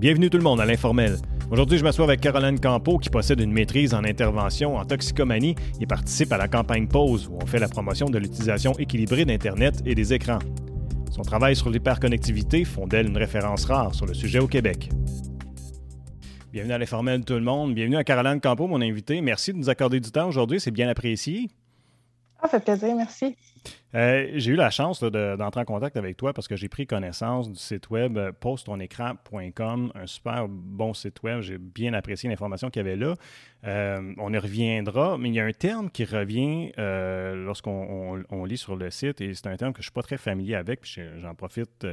Bienvenue tout le monde à l'informel. Aujourd'hui, je m'assois avec Caroline Campo qui possède une maîtrise en intervention en toxicomanie et participe à la campagne Pause où on fait la promotion de l'utilisation équilibrée d'Internet et des écrans. Son travail sur l'hyperconnectivité font d'elle une référence rare sur le sujet au Québec. Bienvenue à l'informel tout le monde. Bienvenue à Caroline Campo, mon invité. Merci de nous accorder du temps aujourd'hui, c'est bien apprécié. Ça fait plaisir, merci. Euh, j'ai eu la chance d'entrer en contact avec toi parce que j'ai pris connaissance du site web euh, postonécran.com, un super bon site web. J'ai bien apprécié l'information qu'il y avait là. Euh, on y reviendra, mais il y a un terme qui revient lorsqu'on lit sur le site et c'est un terme que je ne suis pas très familier avec. J'en profite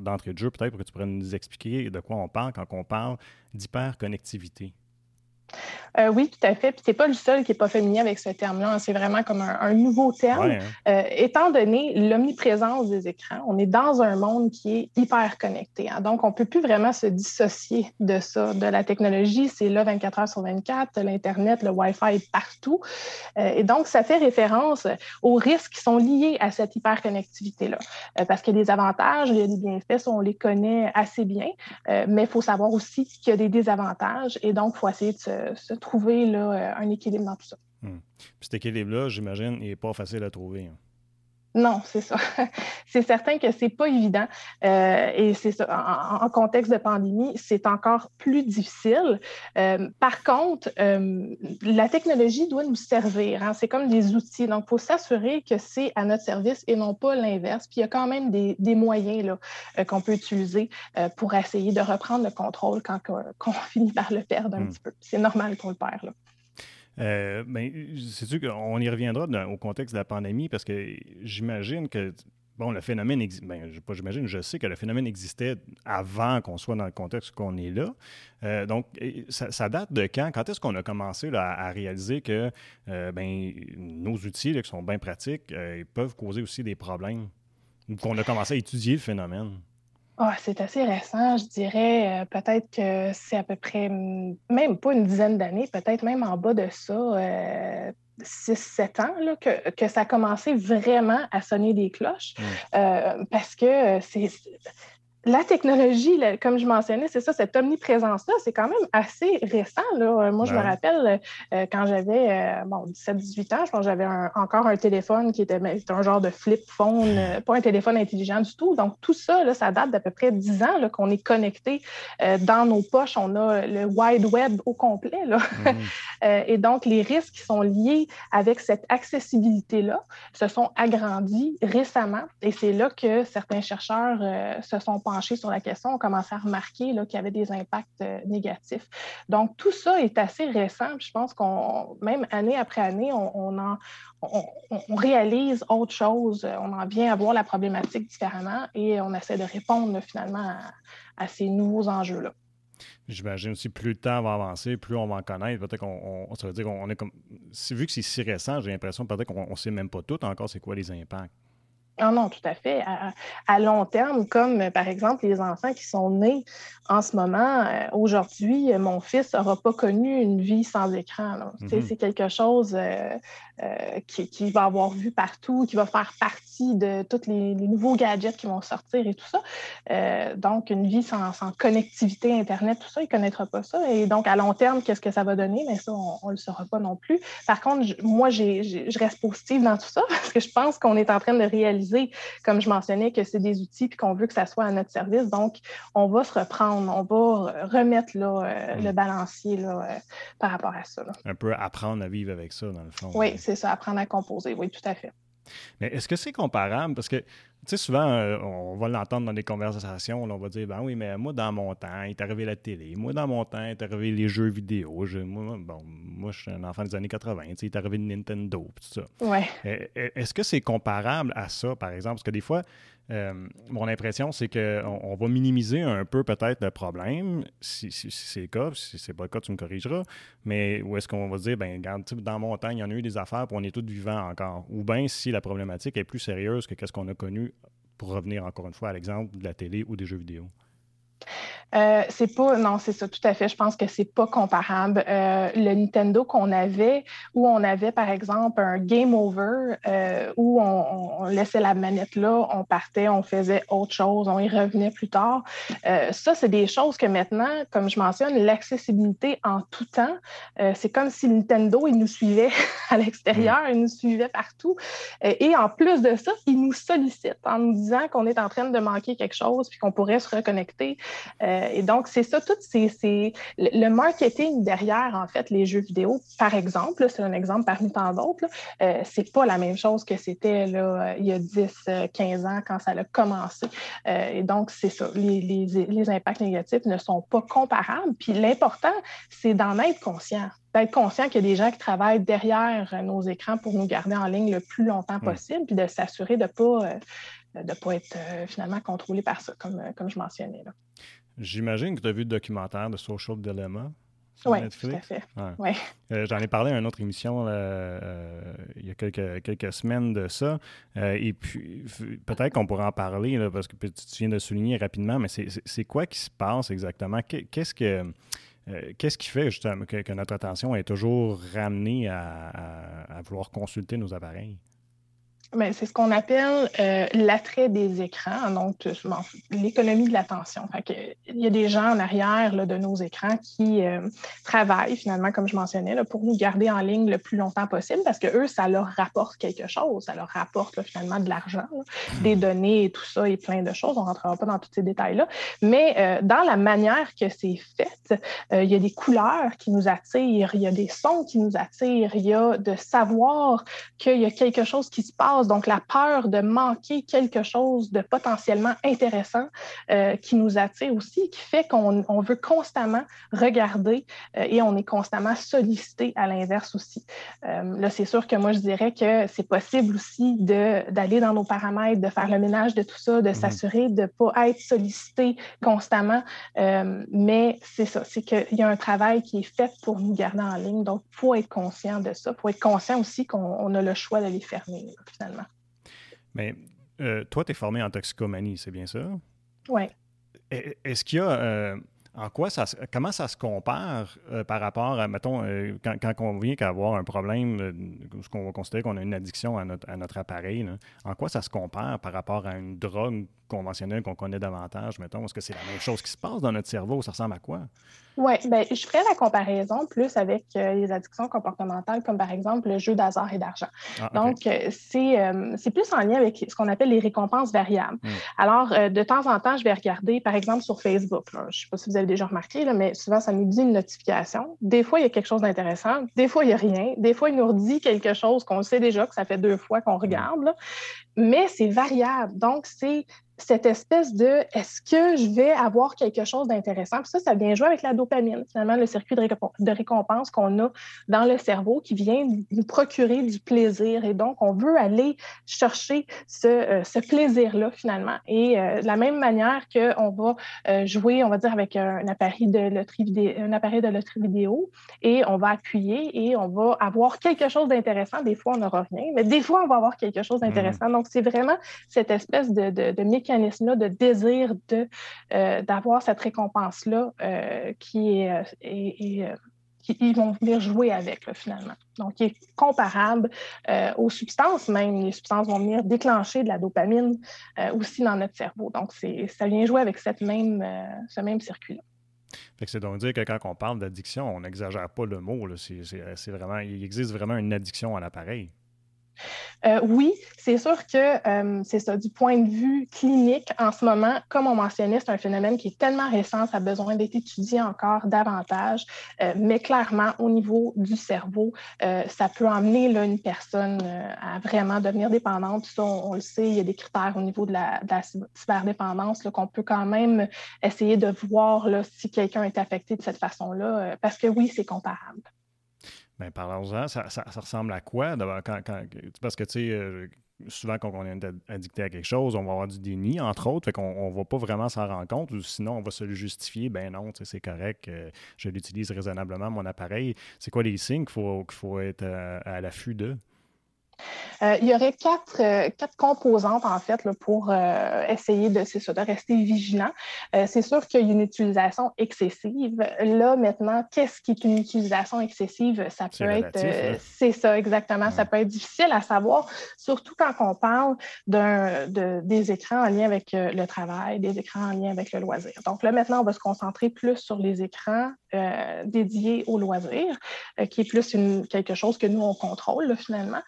d'entrée de jeu peut-être pour que tu pourrais nous expliquer de quoi on parle quand on parle d'hyperconnectivité. Euh, oui, tout à fait. Puis c'est pas le seul qui n'est pas familier avec ce terme-là. Hein. C'est vraiment comme un, nouveau terme. Hein. Euh, étant donné l'omniprésence des écrans, on est dans un monde qui est hyper connecté. Hein. Donc, on ne peut plus vraiment se dissocier de ça, de la technologie. C'est là 24 heures sur 24, l'Internet, le Wi-Fi est partout. Euh, et donc, ça fait référence aux risques qui sont liés à cette hyperconnectivité-là. parce que les avantages, les bienfaits, on les connaît assez bien, mais il faut savoir aussi qu'il y a des désavantages. Et donc, il faut essayer de se se, trouver là, euh, un équilibre dans tout ça. Hmm. cet équilibre-là, j'imagine, n'est pas facile à trouver. Hein. Non, c'est ça. c'est certain que c'est pas évident. Euh, et c'est ça. En, contexte de pandémie, c'est encore plus difficile. Euh, par contre, la technologie doit nous servir. Hein. C'est comme des outils. Donc, il faut s'assurer que c'est à notre service et non pas l'inverse. Puis il y a quand même des, moyens là, qu'on peut utiliser pour essayer de reprendre le contrôle quand on finit par le perdre un hmm. petit peu. C'est normal qu'on le perd. Là. Euh, ben, sûr qu'on y reviendra au contexte de la pandémie parce que j'imagine que bon, le phénomène existe. Ben, pas j'imagine, je sais que le phénomène existait avant qu'on soit dans le contexte qu'on est là. Euh, donc, ça, date de quand? Quand est-ce qu'on a commencé à, réaliser que euh, ben, nos outils qui sont bien pratiques peuvent causer aussi des problèmes? Ou qu'on a commencé à étudier le phénomène? Ah, c'est assez récent, je dirais. Euh, peut-être que c'est à peu près, même pas une dizaine d'années, peut-être même en bas de ça, 6-7 euh, ans, là, que, que, ça a commencé vraiment à sonner des cloches. Mmh. Euh, parce que c'est la technologie, comme je mentionnais, c'est ça, cette omniprésence-là, c'est quand même assez récent. Là. Moi, je me rappelle euh, quand j'avais euh, bon, 17-18 ans, je pense que j'avais encore un téléphone qui était, un genre de flip phone, euh, pas un téléphone intelligent du tout. Donc, tout ça, là, ça date d'à peu près 10 ans qu'on est connecté dans nos poches. On a le wide web au complet. Là. Mm-hmm. et donc, les risques qui sont liés avec cette accessibilité-là se sont agrandis récemment. Et c'est là que certains chercheurs se sont sur la question, on commençait à remarquer qu'il y avait des impacts euh, négatifs. Donc, tout ça est assez récent. Je pense qu'on, même année après année, on, en, on, réalise autre chose. On en vient à voir la problématique différemment et on essaie de répondre finalement à, ces nouveaux enjeux-là. J'imagine aussi, plus le temps va avancer, plus on va en connaître. Peut-être qu'on, ça veut dire qu'on est comme. Vu que c'est si récent, j'ai l'impression peut-être qu'on ne sait même pas tout encore c'est quoi les impacts. Ah non, tout à fait. À, long terme, comme par exemple les enfants qui sont nés en ce moment, euh, aujourd'hui, mon fils n'aura pas connu une vie sans écran. Mm-hmm. C'est quelque chose euh, euh, qui, va avoir vu partout, qui va faire partie de tous les, nouveaux gadgets qui vont sortir et tout ça. donc, une vie sans, connectivité Internet, tout ça, il ne connaîtra pas ça. Et donc, à long terme, qu'est-ce que ça va donner? Mais ça, on ne le saura pas non plus. Par contre, moi, je reste positive dans tout ça parce que je pense qu'on est en train de réaliser comme je mentionnais, que c'est des outils et qu'on veut que ça soit à notre service. Donc, on va se reprendre, on va remettre là, euh, mm. le balancier là, euh, par rapport à ça. Un peu apprendre à vivre avec ça, dans le fond. Oui, c'est ça, apprendre à composer, oui, tout à fait. Mais est-ce que c'est comparable? Parce que, tu sais, souvent, euh, on va l'entendre dans des conversations, on va dire, ben oui, mais moi, dans mon temps, il est arrivé la télé. Moi, dans mon temps, il est arrivé les jeux vidéo. moi, bon, moi, je suis un enfant des années 80, il est arrivé Nintendo, tout ça. Ouais. Est-ce que c'est comparable à ça, par exemple? Parce que des fois, euh, mon impression, c'est qu'on on va minimiser un peu peut-être le problème, si, c'est le cas, si c'est pas le cas, tu me corrigeras, mais où est-ce qu'on va dire, ben regarde, dans mon temps, il y en a eu des affaires, puis on est tous vivants encore. Ou bien si la problématique est plus sérieuse que ce qu'on a connu, pour revenir encore une fois à l'exemple de la télé ou des jeux vidéo. Euh, c'est pas, non, c'est ça, tout à fait. Je pense que c'est pas comparable. Euh, le Nintendo qu'on avait, où on avait par exemple un game over, euh, où on, laissait la manette là, on partait, on faisait autre chose, on y revenait plus tard. ça, c'est des choses que maintenant, comme je mentionne, l'accessibilité en tout temps, c'est comme si Nintendo, il nous suivait à l'extérieur, il nous suivait partout. et en plus de ça, il nous sollicite en nous disant qu'on est en train de manquer quelque chose puis qu'on pourrait se reconnecter. Euh, et donc, c'est ça, tout c'est le marketing derrière, en fait, les jeux vidéo, par exemple, c'est un exemple parmi tant d'autres, euh, c'est pas la même chose que c'était il y a 10, 15 ans quand ça a commencé. Euh, et donc, c'est ça, les, les, les, impacts négatifs ne sont pas comparables. Puis l'important, c'est d'en être conscient d'être conscient qu'il y a des gens qui travaillent derrière nos écrans pour nous garder en ligne le plus longtemps possible, puis de s'assurer de ne pas, de pas être finalement contrôlé par ça, comme, comme je mentionnais. Là. J'imagine que tu as vu le documentaire de Social Dilemma. Oui, tout à fait. Euh, j'en ai parlé à une autre émission euh, il y a quelques, quelques semaines de ça. Euh, et puis, peut-être qu'on pourrait en parler, parce que tu viens de souligner rapidement, mais c'est quoi qui se passe exactement? Qu'est-ce que. Qu'est-ce qui fait justement que, notre attention est toujours ramenée à vouloir consulter nos appareils? Ben, c'est ce qu'on appelle euh, l'attrait des écrans, donc l'économie de l'attention. Il y a des gens en arrière là, de nos écrans qui euh, travaillent finalement, comme je mentionnais, là, pour nous garder en ligne le plus longtemps possible parce que eux, ça leur rapporte quelque chose, ça leur rapporte finalement de l'argent, des données et tout ça et plein de choses. On ne rentrera pas dans tous ces détails-là. Mais euh, dans la manière que c'est fait, il y a des couleurs qui nous attirent, il y a des sons qui nous attirent, il y a de savoir qu'il y a quelque chose qui se passe donc la peur de manquer quelque chose de potentiellement intéressant euh, qui nous attire aussi, qui fait qu'on veut constamment regarder euh, et on est constamment sollicité à l'inverse aussi. Euh, là, c'est sûr que moi, je dirais que c'est possible aussi d'aller dans nos paramètres, de faire le ménage de tout ça, de mhm. s'assurer de ne pas être sollicité constamment. mais c'est ça, c'est qu'il y a un travail qui est fait pour nous garder en ligne. Donc, il faut être conscient de ça. Il faut être conscient aussi qu'on a le choix de les fermer, finalement. Mais euh, toi, tu es formé en toxicomanie, c'est bien ça? Oui. Est-ce qu'il y a. Euh, en quoi ça, comment ça se compare euh, par rapport à, mettons, quand, quand, on vient qu'avoir un problème, ce qu'on va considérer qu'on a une addiction à notre, à notre appareil, en quoi ça se compare par rapport à une drogue conventionnelle qu'on connaît davantage, mettons? Est-ce que c'est la même chose qui se passe dans notre cerveau? Ça ressemble à quoi? Oui, ben, je ferais la comparaison plus avec euh, les addictions comportementales, comme par exemple le jeu d'hasard et d'argent. Ah, Donc, euh, euh, c'est plus en lien avec ce qu'on appelle les récompenses variables. Hmm. Alors, de temps en temps, je vais regarder, par exemple, sur Facebook. Je ne sais pas si vous avez déjà remarqué, là, mais souvent, ça nous dit une notification. Des fois, il y a quelque chose d'intéressant. Des fois, il n'y a rien. Des fois, il nous redit quelque chose qu'on sait déjà que ça fait deux fois qu'on regarde. Mais c'est variable. Donc, c'est cette espèce de est-ce que je vais avoir quelque chose d'intéressant? Ça, ça vient jouer avec la dopamine, finalement, le circuit de, récompense qu'on a dans le cerveau qui vient nous procurer du plaisir. Et donc, on veut aller chercher ce, euh, plaisir-là, finalement. Et euh, de la même manière qu'on va euh, jouer, on va dire, avec un, appareil de loterie vidéo, un appareil de loterie vidéo, et on va appuyer et on va avoir quelque chose d'intéressant. Des fois, on n'aura rien, mais des fois, on va avoir quelque chose d'intéressant. Mmh. Donc, c'est vraiment cette espèce de, de, de mécanisme mécanisme-là de désir de, euh, d'avoir cette récompense-là euh, qui est, euh, ils vont venir jouer avec, finalement. Donc, qui est comparable aux substances même. Les substances vont venir déclencher de la dopamine aussi dans notre cerveau. Donc, ça vient jouer avec cette même, ce même circuit-là. c'est donc dire que quand on parle d'addiction, on n'exagère pas le mot. C'est vraiment, il existe vraiment une addiction à l'appareil. Euh, oui, c'est sûr que euh, c'est ça, du point de vue clinique, en ce moment, comme on mentionnait, c'est un phénomène qui est tellement récent, ça a besoin d'être étudié encore davantage, euh, mais clairement, au niveau du cerveau, ça peut emmener là, une personne à vraiment devenir dépendante. Ça, on, le sait, il y a des critères au niveau de la, cyberdépendance qu'on peut quand même essayer de voir si quelqu'un est affecté de cette façon-là, parce que oui, c'est comparable. Bien, parlons-en. Ça, ressemble à quoi? parce que, tu sais, euh, souvent, quand on est addicté à quelque chose, on va avoir du déni, entre autres. Fait qu'on ne va pas vraiment s'en rendre compte. Ou sinon, on va se le justifier. Ben non, c'est correct. Euh, je l'utilise raisonnablement, mon appareil. C'est quoi les signes qu'il faut, qu'il faut être euh, à l'affût de? Euh, il y aurait quatre, euh, quatre composantes, en fait, pour euh, essayer de, rester vigilant. c'est sûr qu'il y a une utilisation excessive. Là, maintenant, qu'est-ce qui est une utilisation excessive? Ça peut être. c'est ça, exactement. Ça peut être difficile à savoir, surtout quand on parle de, des écrans en lien avec le travail, des écrans en lien avec le loisir. Donc là, maintenant, on va se concentrer plus sur les écrans dédiés au loisir, qui est plus une, quelque chose que nous, on contrôle, finalement.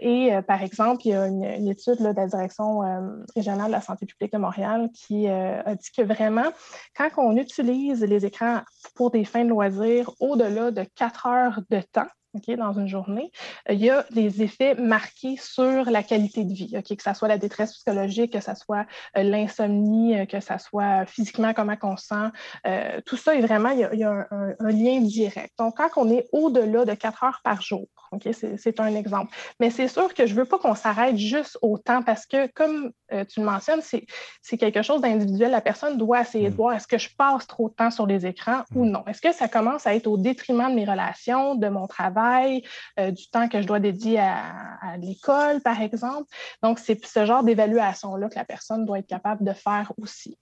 Et euh, par exemple, il y a une, étude de la Direction euh, régionale de la santé publique de Montréal qui euh, a dit que vraiment, quand on utilise les écrans pour des fins de loisirs au-delà de quatre heures de temps, dans une journée, euh, il y a des effets marqués sur la qualité de vie, que ce soit la détresse psychologique, que ce soit euh, l'insomnie, euh, que ce soit physiquement comment on se sent. tout ça est vraiment, il y a, un, lien direct. Donc, quand on est au-delà de quatre heures par jour, c'est un exemple. Mais c'est sûr que je ne veux pas qu'on s'arrête juste au temps parce que, comme tu le mentionnes, c'est quelque chose d'individuel. La personne doit essayer de mm. voir est-ce que je passe trop de temps sur les écrans ou mm. non. Est-ce que ça commence à être au détriment de mes relations, de mon travail? Euh, du temps que je dois dédier à, l'école, par exemple? Donc, c'est ce genre d'évaluation-là que la personne doit être capable de faire aussi.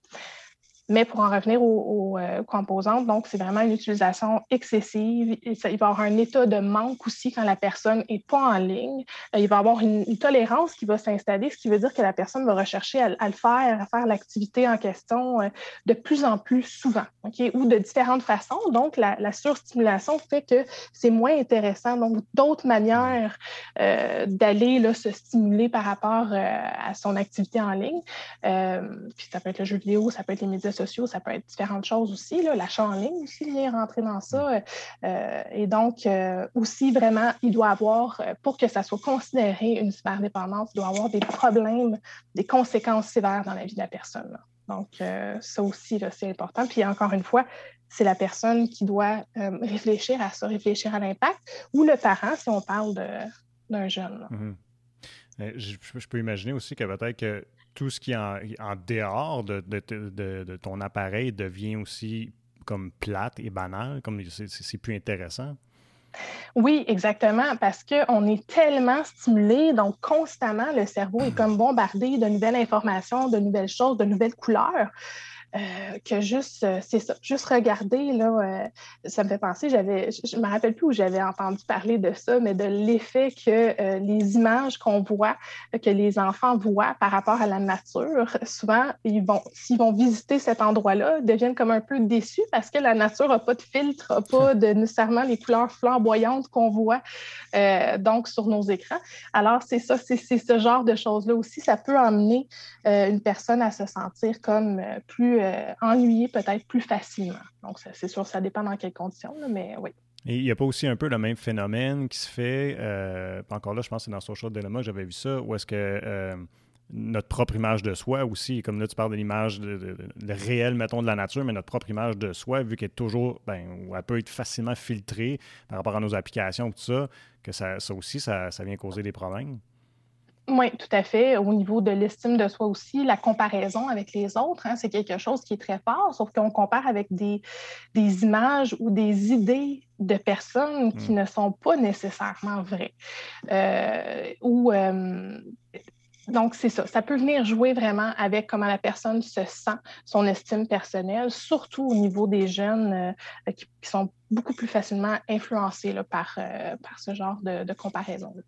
Mais pour en revenir aux, euh, composantes, donc c'est vraiment une utilisation excessive. il va y avoir un état de manque aussi quand la personne n'est pas en ligne. Euh, il va y avoir une, tolérance qui va s'installer, ce qui veut dire que la personne va rechercher à, le faire, à faire l'activité en question euh, de plus en plus souvent, ou de différentes façons. Donc, la, surstimulation fait que c'est moins intéressant. Donc, d'autres manières d'aller se stimuler par rapport à son activité en ligne. puis ça peut être le jeu vidéo, ça peut être les médias sociaux, ça peut être différentes choses aussi. L'achat en ligne aussi vient rentrer dans ça. Euh, et donc, euh, aussi, vraiment, il doit avoir, euh, pour que ça soit considéré une cyberdépendance, il doit avoir des problèmes, des conséquences sévères dans la vie de la personne. Donc, ça aussi, c'est important. Puis, encore une fois, c'est la personne qui doit réfléchir à ça, réfléchir à l'impact, ou le parent, si on parle d'un jeune. Mm-hmm. Je, peux imaginer aussi que peut-être que tout ce qui est en, dehors de, ton appareil devient aussi comme plate et banal, comme c'est plus intéressant? Oui, exactement, parce qu'on est tellement stimulé, donc constamment, le cerveau est comme bombardé de nouvelles informations, de nouvelles choses, de nouvelles couleurs. Euh, que juste, euh, c'est ça, juste regarder, là, euh, ça me fait penser, j'avais, je ne me rappelle plus où j'avais entendu parler de ça, mais de l'effet que les images qu'on voit, que les enfants voient par rapport à la nature, souvent, ils vont, s'ils vont visiter cet endroit-là, deviennent comme un peu déçus parce que la nature n'a pas de filtre, n'a pas de nécessairement les couleurs flamboyantes qu'on voit donc sur nos écrans. Alors, c'est ça, c'est, ce genre de choses-là aussi. Ça peut emmener une personne à se sentir comme plus euh, ennuyé peut-être plus facilement. Donc, c'est sûr, ça dépend dans quelles conditions, mais oui. Et il n'y a pas aussi un peu le même phénomène qui se fait, euh, encore là, je pense que c'est dans Social Dilemma que j'avais vu ça, où est-ce que euh, notre propre image de soi aussi, comme là tu parles de l'image de, réel, mettons, de la nature, mais notre propre image de soi, vu qu'elle est toujours, ben, elle peut être facilement filtrée par rapport à nos applications, tout ça, que ça, aussi, ça vient causer des problèmes. Oui, tout à fait. Au niveau de l'estime de soi aussi, la comparaison avec les autres, hein, c'est quelque chose qui est très fort, sauf qu'on compare avec des, des, images ou des idées de personnes qui mmh. ne sont pas nécessairement vraies. Euh, ou, euh, donc, c'est ça. Ça peut venir jouer vraiment avec comment la personne se sent, son estime personnelle, surtout au niveau des jeunes euh, qui, sont beaucoup plus facilement influencés là, par, par ce genre de, de comparaison. -là.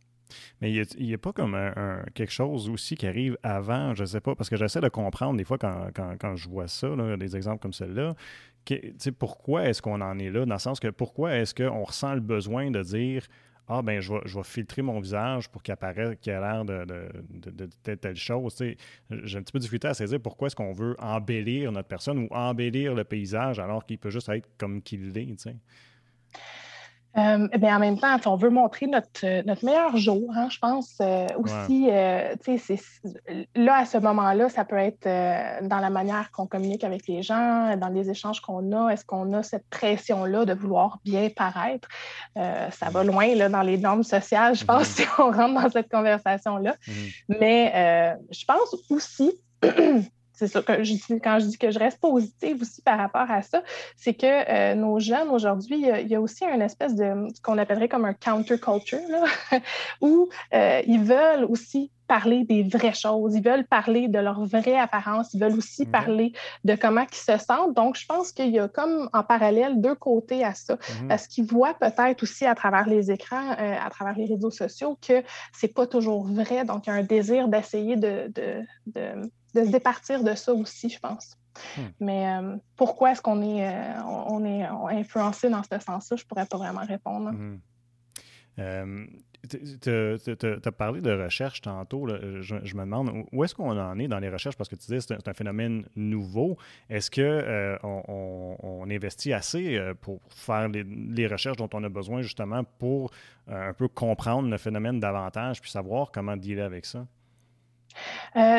Mais il n'y a, pas comme un, quelque chose aussi qui arrive avant, je ne sais pas, parce que j'essaie de comprendre des fois quand, quand, je vois ça, des exemples comme celui-là, pourquoi est-ce qu'on en est là, dans le sens que pourquoi est-ce qu'on ressent le besoin de dire ah, ben, je vais, je vais filtrer mon visage pour qu'il apparaisse, qu'il a l'air de, de, de, telle, chose. J'ai un petit peu difficulté à saisir pourquoi est-ce qu'on veut embellir notre personne ou embellir le paysage alors qu'il peut juste être comme qu'il est. Euh, eh en même temps, on veut montrer notre, euh, notre meilleur jour, hein, je pense euh, aussi. là, à ce moment-là, ça peut être dans la manière qu'on communique avec les gens, dans les échanges qu'on a. Est-ce qu'on a cette pression-là de vouloir bien paraître? ça va loin là, dans les normes sociales, je pense, mm-hmm. si on rentre dans cette conversation-là. Mm-hmm. Mais je pense aussi c'est ça que je dis, quand je dis que je reste positive aussi par rapport à ça, c'est que nos jeunes aujourd'hui, il y a aussi une espèce de ce qu'on appellerait comme un counterculture, où ils veulent aussi parler des vraies choses, ils veulent parler de leur vraie apparence, ils veulent aussi parler de comment ils se sentent. Donc, je pense qu'il y a comme en parallèle deux côtés à ça, mhm. parce qu'ils voient peut-être aussi à travers les écrans, euh, à travers les réseaux sociaux, que c'est pas toujours vrai. Donc, il y a un désir d'essayer de, de, de, se départir de ça aussi, je pense. Hmm. Mais euh, pourquoi est-ce qu'on est, euh, on est influencé dans ce sens-là? Je ne pourrais pas vraiment répondre. Hmm. Tu as parlé de recherche tantôt. Je, me demande où est-ce qu'on en est dans les recherches? Parce que tu dis que c'est un phénomène nouveau. Est-ce qu'on euh, on, investit assez euh, pour faire les, recherches dont on a besoin justement pour euh, un peu comprendre le phénomène davantage puis savoir comment dealer avec ça?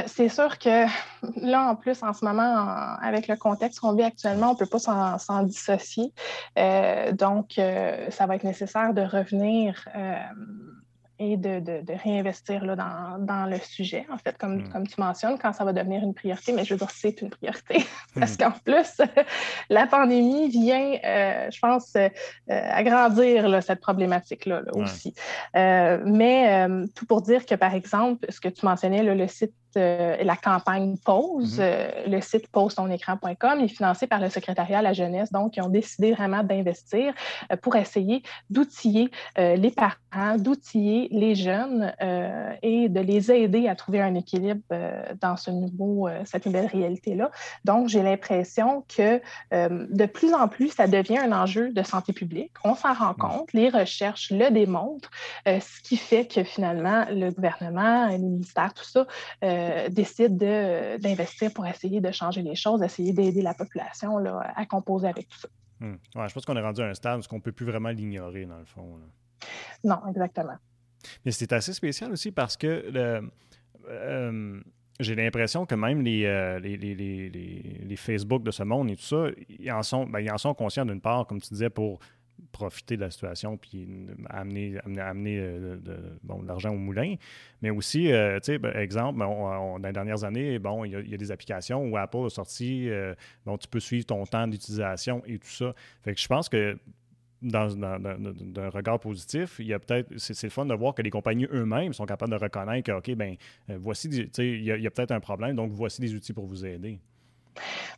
C'est sûr que là, en plus, en ce moment, avec le contexte qu'on vit actuellement, on ne peut pas s'en dissocier. donc, ça va être nécessaire de revenir et de, de, de réinvestir là, dans, dans, le sujet, en fait, comme, hmm. comme tu mentionnes, quand ça va devenir une priorité. Mais je veux dire, c'est une priorité parce hmm. qu'en plus, la pandémie vient, euh, je pense, euh, agrandir là, cette problématique-là aussi. Euh, mais tout pour dire que, par exemple, ce que tu mentionnais, le site euh, la campagne Pause, mhm. euh, le site pause-ton-écran.com est financé par le secrétariat à la jeunesse. Donc, ils ont décidé vraiment d'investir euh, pour essayer d'outiller les parents, d'outiller les jeunes et de les aider à trouver un équilibre dans ce nouveau, cette nouvelle réalité-là. Donc, j'ai l'impression que de plus en plus, ça devient un enjeu de santé publique. On s'en rend compte, les recherches le démontrent, ce qui fait que finalement, le gouvernement, les ministères, tout ça, euh, décide d'investir pour essayer de changer les choses, essayer d'aider la population là, à composer avec tout ça. Hmm. je pense qu'on est rendu à un stade où on ne peut plus vraiment l'ignorer, dans le fond. Non, exactement. Mais c'est assez spécial aussi parce que euh, j'ai l'impression que même euh, les, les, Facebook de ce monde et tout ça, ils en sont, ben, ils en sont conscients d'une part, comme tu disais, pour profiter de la situation puis amener, amener, euh, de, bon, l'argent au moulin. Mais aussi, euh, tu sais, ben, exemple, dans les dernières années, bon, il y, a, des applications où Apple a sorti, euh, bon, tu peux suivre ton temps d'utilisation et tout ça. Fait que je pense que dans, d'un regard positif, il y a peut-être, c'est, le fun de voir que les compagnies eux-mêmes sont capables de reconnaître que, OK, ben voici, tu sais, il y a peut-être un problème, donc voici des outils pour vous aider.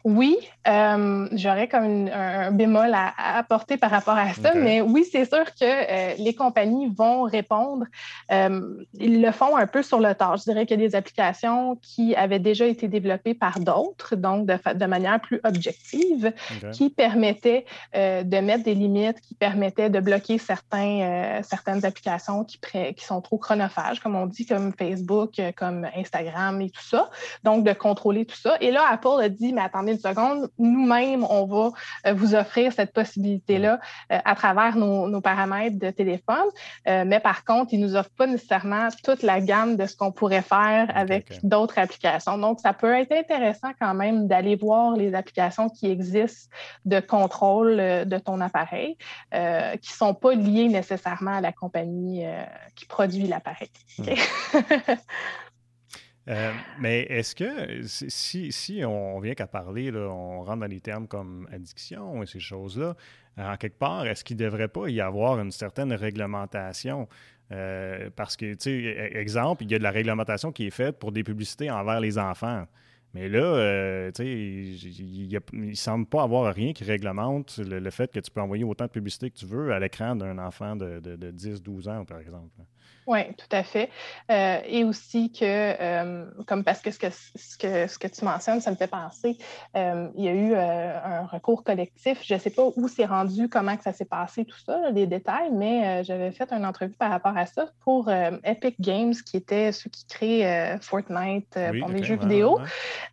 Oui, euh, j'aurais comme un, bémol à, apporter par rapport à ça, mais oui, c'est sûr que euh, les compagnies vont répondre. Euh, ils le font un peu sur le tard. Je dirais qu'il y a des applications qui avaient déjà été développées par d'autres, donc de, de, manière plus objective, qui permettaient de mettre des limites, qui permettaient de bloquer certains, certaines applications qui, qui sont trop chronophages, comme on dit, comme Facebook, comme Instagram et tout ça. Donc, de contrôler tout ça. Et là, Apple a dit mais attendez une seconde, nous-mêmes, on va euh, vous offrir cette possibilité-là euh, à travers nos, paramètres de téléphone. Euh, mais par contre, ils ne nous offrent pas nécessairement toute la gamme de ce qu'on pourrait faire avec d'autres applications. Donc, ça peut être intéressant quand même d'aller voir les applications qui existent de contrôle de ton appareil, qui ne sont pas liées nécessairement à la compagnie qui produit l'appareil. Hmm. Euh, mais est-ce que si, si on vient qu'à parler, on rentre dans des termes comme addiction et ces choses-là, en quelque part, est-ce qu'il ne devrait pas y avoir une certaine réglementation? Euh, parce que, tu sais, e-, exemple, il y a de la réglementation qui est faite pour des publicités envers les enfants. Mais là, euh, tu sais, il ne semble pas avoir rien qui réglemente le, fait que tu peux envoyer autant de publicités que tu veux à l'écran d'un enfant de, de, de 10-12 ans, par exemple. Oui, tout à fait. Euh, et aussi que, euh, comme parce que ce, que ce, que ce que tu mentionnes, ça me fait penser, euh, il y a eu un recours collectif. Je ne sais pas où c'est rendu, comment que ça s'est passé, tout ça, les détails, mais j'avais fait une entrevue par rapport à ça pour Epic Games, qui était ceux qui créent Fortnite pour les jeux vidéo.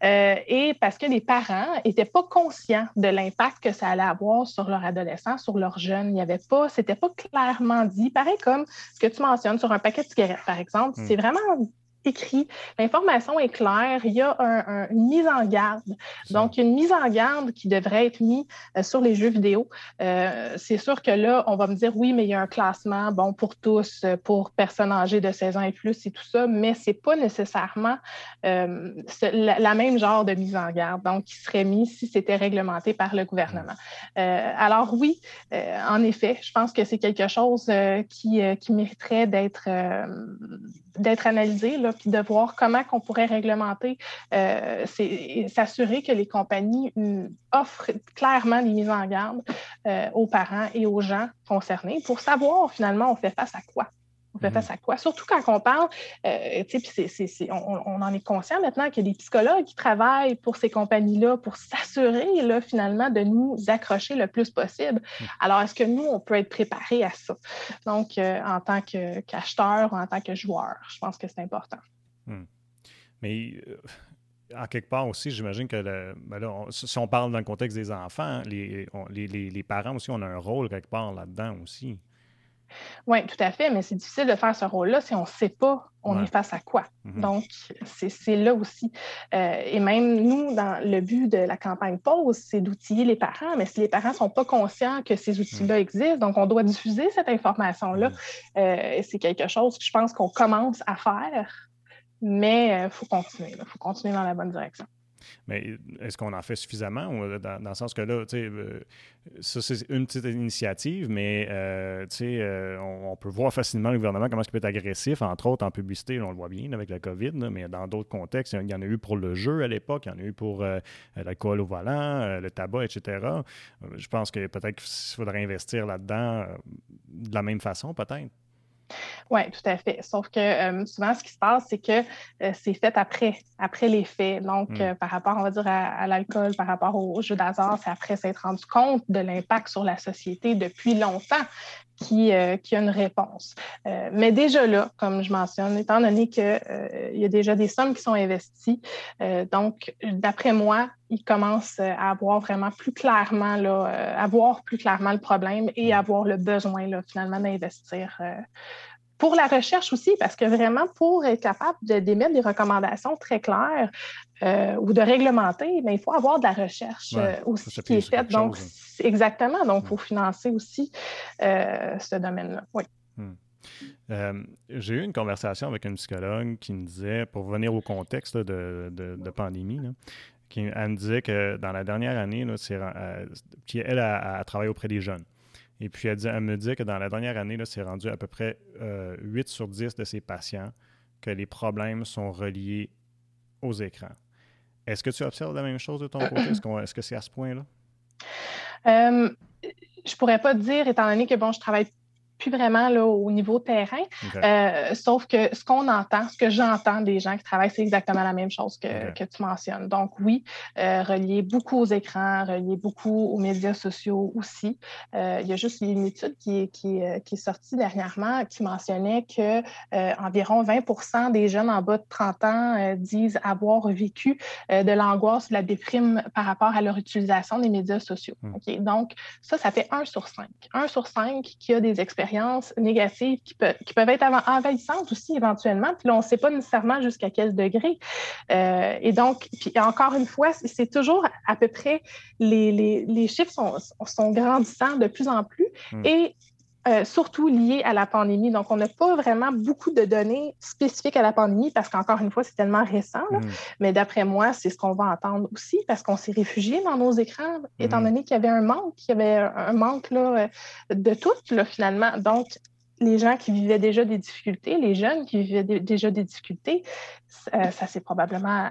et parce que les parents n'étaient pas conscients de l'impact que ça allait avoir sur leur adolescent, sur leurs jeunes. Il n'y avait pas, c'était pas clairement dit. Pareil comme ce que tu mentionnes sur un paquet de cigarettes, par exemple, hmm. c'est vraiment écrit. L'information est claire. Il y a une mise en garde. Donc, une mise en garde qui devrait être mise euh, sur les jeux vidéo. Euh, c'est sûr que là, on va me dire oui, mais il y a un classement bon pour tous, euh, pour personnes âgées de 16 ans et plus et tout ça, mais ce n'est pas nécessairement la, même genre de mise en garde, donc qui serait mis si c'était réglementé par le gouvernement. alors oui, en effet, je pense que c'est quelque chose qui, qui mériterait d'être d'être analysé, là, puis de voir comment on pourrait réglementer, euh, s'assurer que les compagnies mm, offrent clairement des mises en garde euh, aux parents et aux gens concernés pour savoir finalement on fait face à quoi. On fait face mhm. à quoi? Surtout quand on parle, euh, on, en est conscient maintenant qu'il y a des psychologues qui travaillent pour ces compagnies-là pour s'assurer finalement de nous accrocher le plus possible. Mhm. Alors, est-ce que nous, on peut être préparé à ça? Donc, euh, en tant qu'acheteur ou en tant que joueur, je pense que c'est important. Hmm. Mais euh, en quelque part aussi, j'imagine que ben si on parle dans le contexte des enfants, les, les, les, parents aussi ont un rôle quelque part là-dedans aussi. Oui, tout à fait, mais c'est difficile de faire ce rôle-là si on ne sait pas on est face à quoi. Mm-hmm. Donc, c'est là aussi. Euh, et même nous, dans le but de la campagne Pause, c'est d'outiller les parents, mais si les parents ne sont pas conscients que ces outils-là mm. existent, donc on doit diffuser cette information-là. Mm. Euh, c'est quelque chose que je pense qu'on commence à faire, mais il euh, faut continuer. Il faut continuer dans la bonne direction. Mais est-ce qu'on en fait suffisamment? Euh, dans, le sens que là, euh, ça, c'est une petite initiative, mais euh, on, peut voir facilement le gouvernement comment il peut être agressif, entre autres en publicité, on le voit bien avec la COVID, mais dans d'autres contextes, il y en a eu pour le jeu à l'époque, il y en a eu pour l'alcool au volant, le tabac, etc. Je pense que peut-être qu'il faudrait investir là-dedans de la même façon, peut-être. Oui, tout à fait. Sauf que euh, souvent, ce qui se passe, c'est que euh, c'est fait après, après les faits. Donc, hmm. euh, par rapport, on va dire, à, l'alcool, par rapport au, jeu d'hasard, c'est après s'être rendu compte de l'impact sur la société depuis longtemps qui, qui a une réponse. mais déjà là, comme je mentionne, étant donné qu'il y a déjà des sommes qui sont investies, donc, d'après moi, ils commencent à avoir vraiment plus clairement, là, à voir plus clairement le problème et à avoir le besoin, là, finalement, d'investir pour la recherche aussi, parce que vraiment, pour être capable d'émettre des recommandations très claires euh, ou de réglementer, mais il faut avoir de la recherche euh, aussi qui est faite. Donc, hein. exactement. Donc, il faut financer aussi euh, ce domaine-là. Oui. Hmm. J'ai eu une conversation avec une psychologue qui me disait, pour venir au contexte de, pandémie, qui, elle me disait que dans la dernière année, là, elle a travaillé auprès des jeunes. Et puis, elle, me dit que dans la dernière année, c'est rendu à peu près 8 euh, sur 10 de ses patients que les problèmes sont reliés aux écrans. Est-ce que tu observes la même chose de ton côté? Est-ce, que c'est à ce point-là? Euh, je pourrais pas dire, étant donné que bon, je travaille plus vraiment là, au niveau terrain. Euh, sauf que ce qu'on entend, ce que j'entends des gens qui travaillent, c'est exactement la même chose que, que tu mentionnes. Donc oui, euh, relier beaucoup aux écrans, relier beaucoup aux médias sociaux aussi. Euh, il y a juste une étude qui, qui, qui, est sortie dernièrement qui mentionnait que environ 20% des jeunes en bas de 30 ans disent avoir vécu de l'angoisse, de la déprime par rapport à leur utilisation des médias sociaux. Hmm. Donc ça, ça fait 1 sur 5. 1 sur 5 qui a des expériences négatives qui, peuvent être envahissantes aussi éventuellement. Puis là, on ne sait pas nécessairement jusqu'à quel degré. Euh, et donc, puis encore une fois, c'est toujours à peu près, les, chiffres sont, grandissants de plus en plus. Hmm. Et euh, surtout liés à la pandémie. Donc, on n'a pas vraiment beaucoup de données spécifiques à la pandémie parce qu'encore une fois, c'est tellement récent. Hmm. Mais d'après moi, c'est ce qu'on va entendre aussi parce qu'on s'est réfugié dans nos écrans, étant hmm. donné qu'il y avait un manque, qu'il y avait un manque là, de tout, là, finalement. Donc, les gens qui vivaient déjà des difficultés, les jeunes qui vivaient déjà des difficultés, euh, ça s'est probablement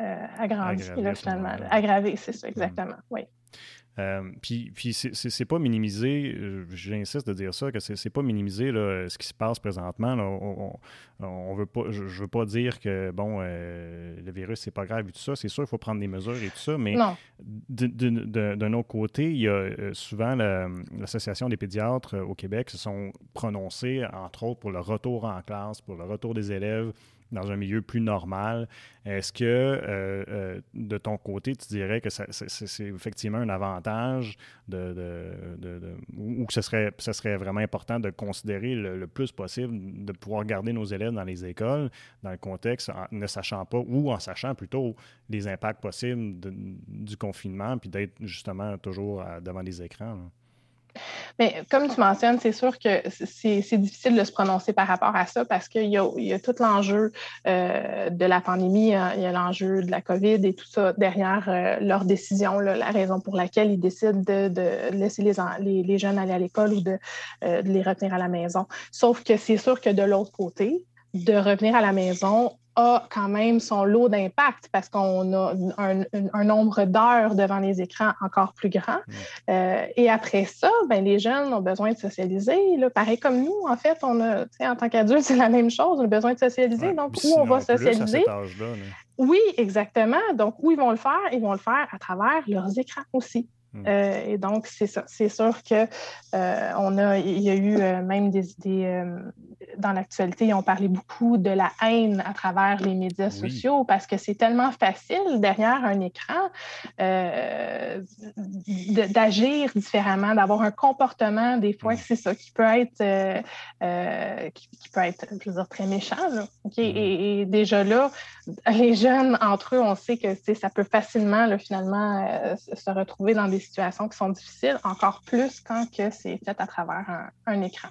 euh, agrandi, finalement. Aggravé, c'est ça, exactement. Oui. Euh, puis, puis c'est pas minimiser, euh, j'insiste de dire ça, que c'est pas minimiser là, ce qui se passe présentement. On, veut pas, je, veux pas dire que bon, euh, le virus c'est pas grave et tout ça. C'est sûr, il faut prendre des mesures et tout ça, mais d'un autre côté, il y a souvent l'Association des pédiatres au Québec se sont prononcés, entre autres, pour le retour en classe, pour le retour des élèves dans un milieu plus normal. Est-ce que euh, euh, de ton côté, tu dirais que c'est effectivement un avantage de, ou que ce serait, ce serait vraiment important de considérer le, plus possible de pouvoir garder nos élèves dans les écoles dans le contexte en ne sachant pas ou en sachant plutôt les impacts possibles du confinement puis d'être justement toujours devant les écrans? Mais comme tu mentionnes, c'est sûr que c'est difficile de se prononcer par rapport à ça parce qu'il y, a tout l'enjeu euh, de la pandémie, hein. il y a l'enjeu de la COVID et tout ça derrière euh, leur décision, la raison pour laquelle ils décident de, laisser les, jeunes aller à l'école ou euh, de les retenir à la maison. Sauf que c'est sûr que de l'autre côté, de revenir à la maison a quand même son lot d'impact parce qu'on a un, nombre d'heures devant les écrans encore plus grand. Mm. Euh, et après ça, ben, les jeunes ont besoin de socialiser. Là. Pareil comme nous, en fait, on a, en tant qu'adultes, c'est la même chose, on a besoin de socialiser. donc, où on va socialiser? Oui, exactement. Donc, où ils vont le faire? Ils vont le faire à travers leurs écrans aussi. Mm. Euh, et donc, c'est ça. C'est sûr que euh, on a, il y a eu même des, idées dans l'actualité, ils ont parlé beaucoup de la haine à travers les médias sociaux parce que c'est tellement facile derrière un écran euh, d'agir différemment, d'avoir un comportement, des fois, c'est ça, qui peut être, euh, euh, qui, peut être, je veux dire, très méchant. Et, déjà là, les jeunes, entre eux, on sait que ça peut facilement, finalement, se retrouver dans des situations qui sont difficiles, encore plus quand que c'est fait à travers un, écran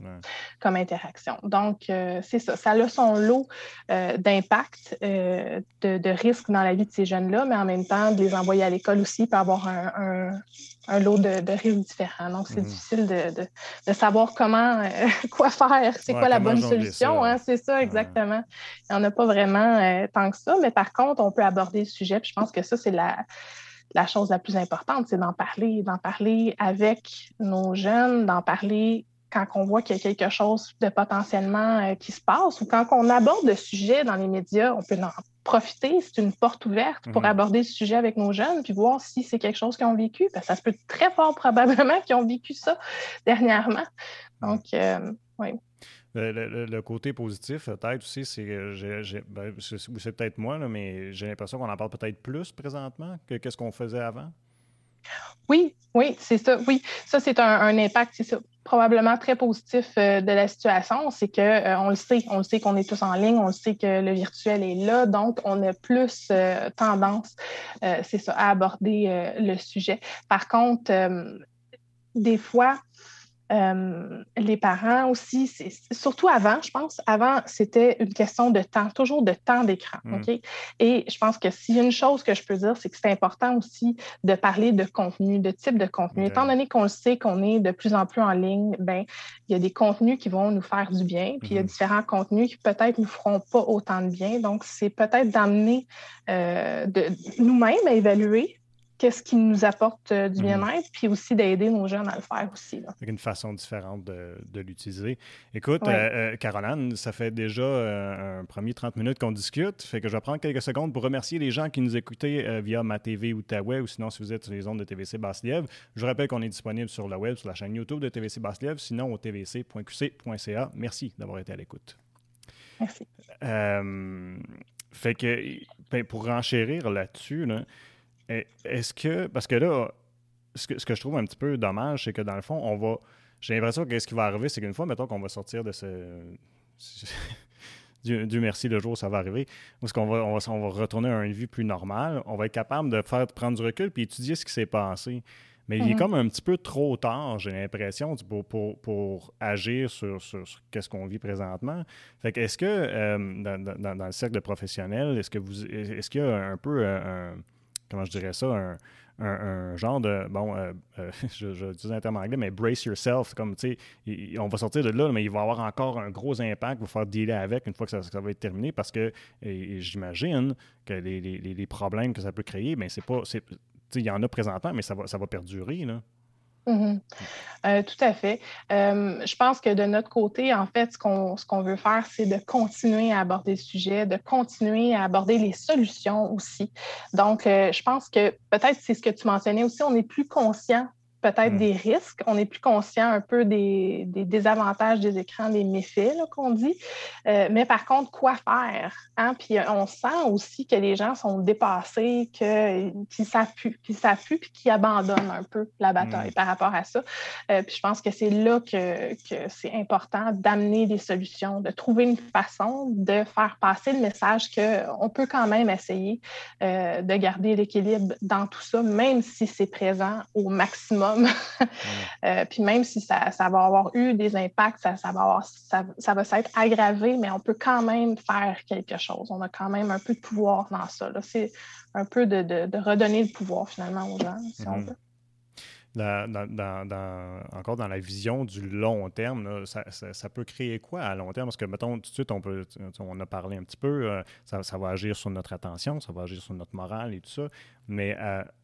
comme interaction. Donc, euh, c'est ça. Ça a son lot euh, d'impact, euh, de, risques dans la vie de ces jeunes-là, mais en même temps, de les envoyer à l'école aussi peut avoir un, lot de, risques différents. Donc, c'est mhm. difficile de, savoir comment, quoi faire, c'est quoi la bonne solution. Hein, c'est ça, exactement. Il n'y en a pas vraiment tant que ça, mais par contre, on peut aborder le sujet. Puis je pense que ça, c'est la la chose la plus importante, c'est d'en parler, d'en parler avec nos jeunes, d'en parler quand on voit qu'il y a quelque chose de potentiellement euh, qui se passe ou quand on aborde le sujet dans les médias, on peut en profiter. C'est une porte ouverte pour mhm. aborder le sujet avec nos jeunes puis voir si c'est quelque chose qu'ils ont vécu. Parce que ça se peut très fort probablement qu'ils ont vécu ça dernièrement. Donc, euh, oui. Le, côté positif, peut-être aussi, c'est que ben, c'est peut-être moi, mais j'ai l'impression qu'on en parle peut-être plus présentement que qu'est-ce qu'on faisait avant. Oui, oui, c'est ça. Oui, ça, c'est un, impact, c'est ça, probablement très positif euh, de la situation. C'est qu'on euh, on le sait, on le sait qu'on est tous en ligne, on le sait que le virtuel est là, donc on a plus euh, tendance, c'est ça, à aborder le sujet. Par contre, des fois, euh, les parents aussi, surtout avant, je pense, avant, c'était une question de temps, toujours de temps d'écran. Mm. OK? Et je pense que s'il y a une chose que je peux dire, c'est que c'est important aussi de parler de contenu, de type de contenu. Étant donné qu'on le sait qu'on est de plus en plus en ligne, ben, il y a des contenus qui vont nous faire du bien, puis il y a mm-hmm. différents contenus qui peut-être ne nous feront pas autant de bien. Donc, c'est peut-être d'amener euh, de nous-mêmes à évaluer qu'est-ce qui nous apporte euh, du mhm. bien-être, puis aussi d'aider nos jeunes à le faire aussi. Avec une façon différente de, l'utiliser. Écoute, euh, euh, Caroline, ça fait déjà un premier 30 minutes qu'on discute, fait que je vais prendre quelques secondes pour remercier les gens qui nous écoutaient via ma TV Outaouais ou sinon si vous êtes sur les ondes de TVC Basse-Lièvre. Je rappelle qu'on est disponible sur le web, sur la chaîne YouTube de TVC Basse-Lièvre, sinon au tvc.qc.ca. Merci d'avoir été à l'écoute. Merci. fait que, ben, pour renchérir là-dessus, là, est-ce que. Parce que là, ce que, ce que, je trouve un petit peu dommage, c'est que dans le fond, on va. J'ai l'impression que ce qui va arriver, c'est qu'une fois, mettons qu'on va sortir de ce. Dieu, merci, le jour ça va arriver. Parce qu'on va, on va, on va, retourner à une vie plus normale. On va être capable de faire prendre du recul puis étudier ce qui s'est passé. Mais il est mhm. comme un petit peu trop tard, j'ai l'impression, pour, pour, pour, agir sur, sur, qu'est-ce qu'on vit présentement. Fait que est-ce que euh, dans, dans, dans, le cercle professionnel, est-ce que vous est-ce qu'il y a un peu un, comment je dirais ça, un, genre de, bon, euh, euh, je, dis un terme anglais, mais brace yourself, comme, tu sais, on va sortir de là, mais il va avoir encore un gros impact, il va falloir dealer avec une fois que ça, va être terminé, parce que j'imagine que les, problèmes que ça peut créer, mais c'est pas, il y en a présentement, mais ça va, ça va perdurer, là. Mhm. Euh, tout à fait. Euh, je pense que de notre côté, en fait, ce qu'on veut faire, c'est de continuer à aborder le sujet, de continuer à aborder les solutions aussi. Donc, euh, je pense que peut-être c'est ce que tu mentionnais aussi, on est plus conscient peut-être hmm. des risques, on est plus conscient un peu des, désavantages des écrans, des méfaits qu'on dit. Euh, mais par contre, quoi faire? Hein? Puis on sent aussi que les gens sont dépassés, qu'ils s'appuient, qu'ils s'appuient, puis qu'ils abandonnent un peu la bataille hmm. par rapport à ça. Euh, puis je pense que c'est là que, que c'est important d'amener des solutions, de trouver une façon de faire passer le message qu'on peut quand même essayer euh, de garder l'équilibre dans tout ça, même si c'est présent au maximum. Euh, puis même si ça, ça, va avoir eu des impacts, ça, ça va, avoir, ça, ça, va s'être aggravé, mais on peut quand même faire quelque chose. On a quand même un peu de pouvoir dans ça. C'est un peu de, de, redonner le pouvoir finalement aux gens, si on mhm. veut dans, encore dans la vision du long terme, ça, peut créer quoi à long terme? Parce que, mettons, tout de suite, on, peut, on a parlé un petit peu, euh, ça, va agir sur notre attention, ça va agir sur notre morale et tout ça. Mais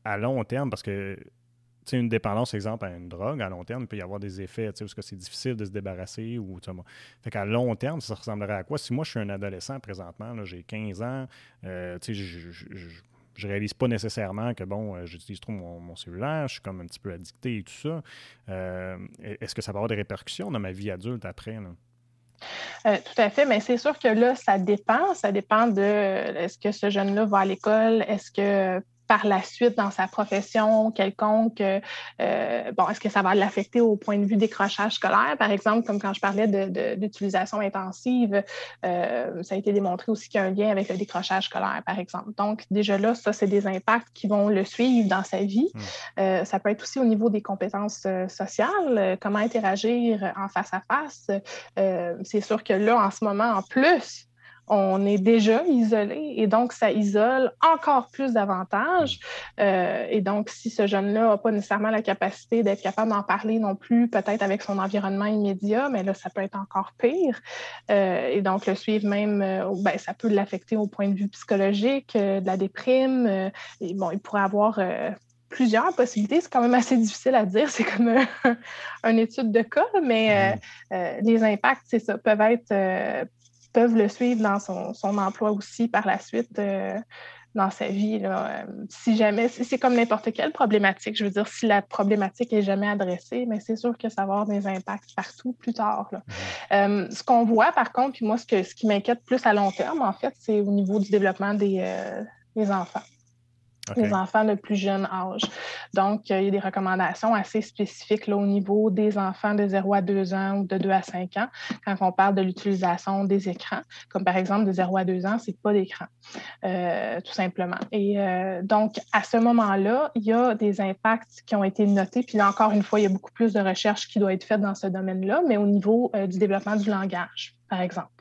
à, long terme, parce que une dépendance, exemple, à une drogue, à long terme, il peut y avoir des effets, parce que c'est difficile de se débarrasser. Ou, fait qu'à long terme, ça ressemblerait à quoi? Si moi, je suis un adolescent présentement, j'ai 15 ans, euh, je, réalise pas nécessairement que, bon, euh, j'utilise trop mon, cellulaire, je suis comme un petit peu addicté et tout ça. Euh, est-ce que ça va avoir des répercussions dans ma vie adulte après? Euh, tout à fait, mais c'est sûr que là, ça dépend. Ça dépend de est-ce que ce jeune-là va à l'école, est-ce que par la suite dans sa profession quelconque, euh, bon, est-ce que ça va l'affecter au point de vue décrochage scolaire, par exemple, comme quand je parlais d'utilisation intensive, euh, ça a été démontré aussi qu'il y a un lien avec le décrochage scolaire, par exemple. Donc, déjà là, ça, c'est des impacts qui vont le suivre dans sa vie. Hmm. Euh, ça peut être aussi au niveau des compétences sociales, comment interagir en face à face. c'est sûr que là, en ce moment, en plus, on est déjà isolé et donc ça isole encore plus davantage. Euh, et donc, si ce jeune-là n'a pas nécessairement la capacité d'être capable d'en parler non plus, peut-être avec son environnement immédiat, mais là, ça peut être encore pire. Euh, et donc, le suivre même, euh, ben, ça peut l'affecter au point de vue psychologique, de la déprime. et bon, il pourrait avoir plusieurs possibilités. C'est quand même assez difficile à dire. C'est comme une étude de cas, mais les impacts, c'est ça, peuvent être peuvent le suivre dans son, emploi aussi par la suite euh, dans sa vie. Là. Si jamais, c'est comme n'importe quelle problématique. Je veux dire, si la problématique est jamais adressée, mais c'est sûr que ça va avoir des impacts partout plus tard. Mm-hmm. Euh, ce qu'on voit, par contre, puis moi, ce, que, ce qui m'inquiète plus à long terme, en fait, c'est au niveau du développement des, euh, des enfants les enfants de plus jeune âge. Donc, euh, il y a des recommandations assez spécifiques au niveau des enfants de 0 à 2 ans ou de 2 à 5 ans quand on parle de l'utilisation des écrans. Comme par exemple, de 0 à 2 ans, c'est pas d'écran, euh, tout simplement. Et euh, donc, à ce moment-là, il y a des impacts qui ont été notés. Puis là, encore une fois, il y a beaucoup plus de recherches qui doivent être faites dans ce domaine-là, mais au niveau du développement du langage par exemple.